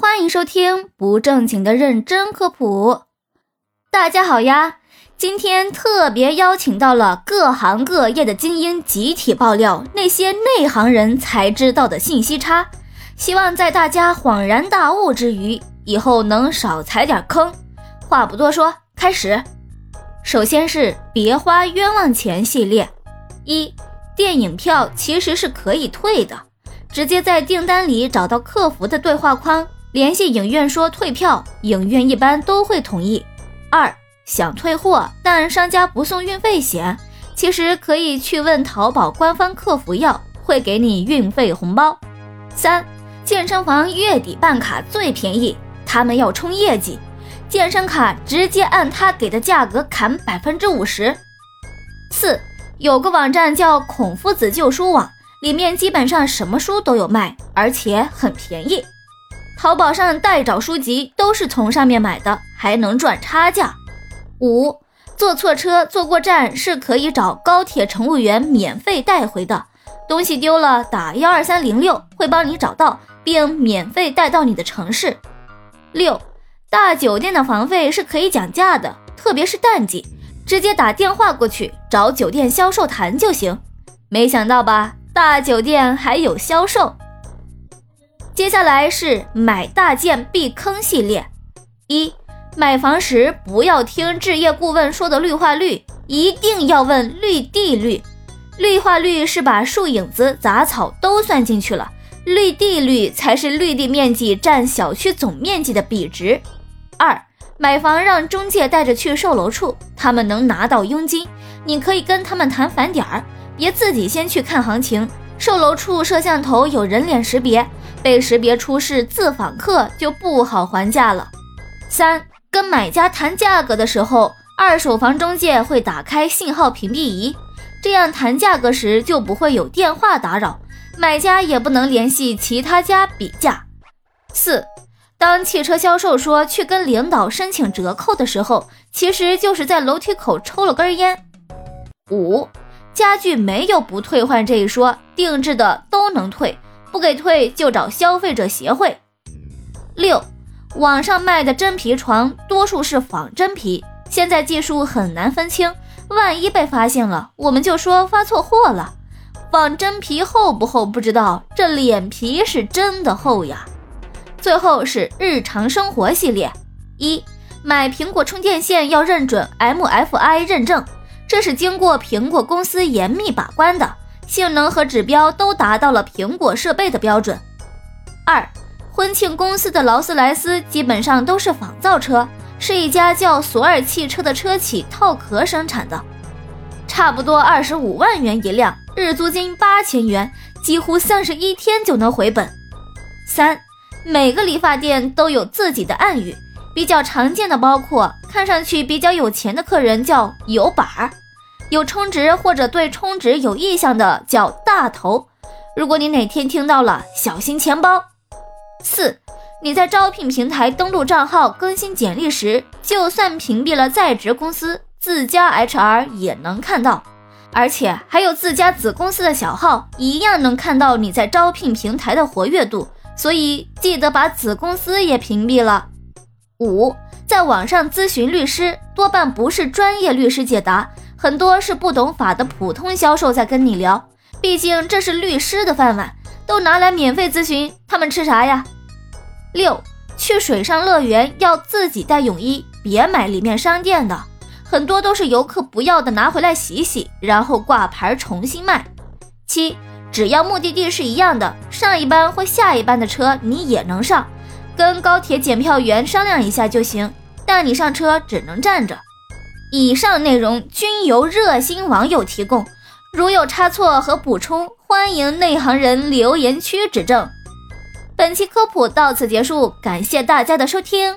欢迎收听不正经的认真科普。大家好呀，今天特别邀请到了各行各业的精英，集体爆料那些内行人才知道的信息差，希望在大家恍然大悟之余，以后能少踩点坑。话不多说，开始。首先是别花冤枉钱系列，一，电影票其实是可以退的，直接在订单里找到客服的对话框。联系影院说退票，影院一般都会同意。二想退货，但商家不送运费险，其实可以去问淘宝官方客服要，会给你运费红包。三健身房月底办卡最便宜，他们要冲业绩，健身卡直接按他给的价格砍百分之五十。四有个网站叫孔夫子旧书网，里面基本上什么书都有卖，而且很便宜。淘宝上代找书籍都是从上面买的，还能赚差价。五，坐错车、坐过站是可以找高铁乘务员免费带回的。东西丢了，打幺二三零六会帮你找到，并免费带到你的城市。六，大酒店的房费是可以讲价的，特别是淡季，直接打电话过去找酒店销售谈就行。没想到吧？大酒店还有销售。接下来是买大件避坑系列。一、买房时不要听置业顾问说的绿化率，一定要问绿地率。绿化率是把树影子、杂草都算进去了，绿地率才是绿地面积占小区总面积的比值。二、买房让中介带着去售楼处，他们能拿到佣金，你可以跟他们谈返点儿，别自己先去看行情。售楼处摄像头有人脸识别。被识别出是自访客就不好还价了。三，跟买家谈价格的时候，二手房中介会打开信号屏蔽仪，这样谈价格时就不会有电话打扰，买家也不能联系其他家比价。四，当汽车销售说去跟领导申请折扣的时候，其实就是在楼梯口抽了根烟。五，家具没有不退换这一说，定制的都能退。不给退就找消费者协会。六，网上卖的真皮床多数是仿真皮，现在技术很难分清，万一被发现了，我们就说发错货了。仿真皮厚不厚不知道，这脸皮是真的厚呀。最后是日常生活系列，一买苹果充电线要认准 MFI 认证，这是经过苹果公司严密把关的。性能和指标都达到了苹果设备的标准。二，婚庆公司的劳斯莱斯基本上都是仿造车，是一家叫索尔汽车的车企套壳生产的，差不多二十五万元一辆，日租金八千元，几乎三十一天就能回本。三，每个理发店都有自己的暗语，比较常见的包括看上去比较有钱的客人叫有板儿。有充值或者对充值有意向的叫大头。如果你哪天听到了，小心钱包。四，你在招聘平台登录账号更新简历时，就算屏蔽了在职公司，自家 HR 也能看到，而且还有自家子公司的小号，一样能看到你在招聘平台的活跃度。所以记得把子公司也屏蔽了。五，在网上咨询律师，多半不是专业律师解答。很多是不懂法的普通销售在跟你聊，毕竟这是律师的饭碗，都拿来免费咨询，他们吃啥呀？六，去水上乐园要自己带泳衣，别买里面商店的，很多都是游客不要的拿回来洗洗，然后挂牌重新卖。七，只要目的地是一样的，上一班或下一班的车你也能上，跟高铁检票员商量一下就行，但你上车只能站着。以上内容均由热心网友提供，如有差错和补充，欢迎内行人留言区指正。本期科普到此结束，感谢大家的收听。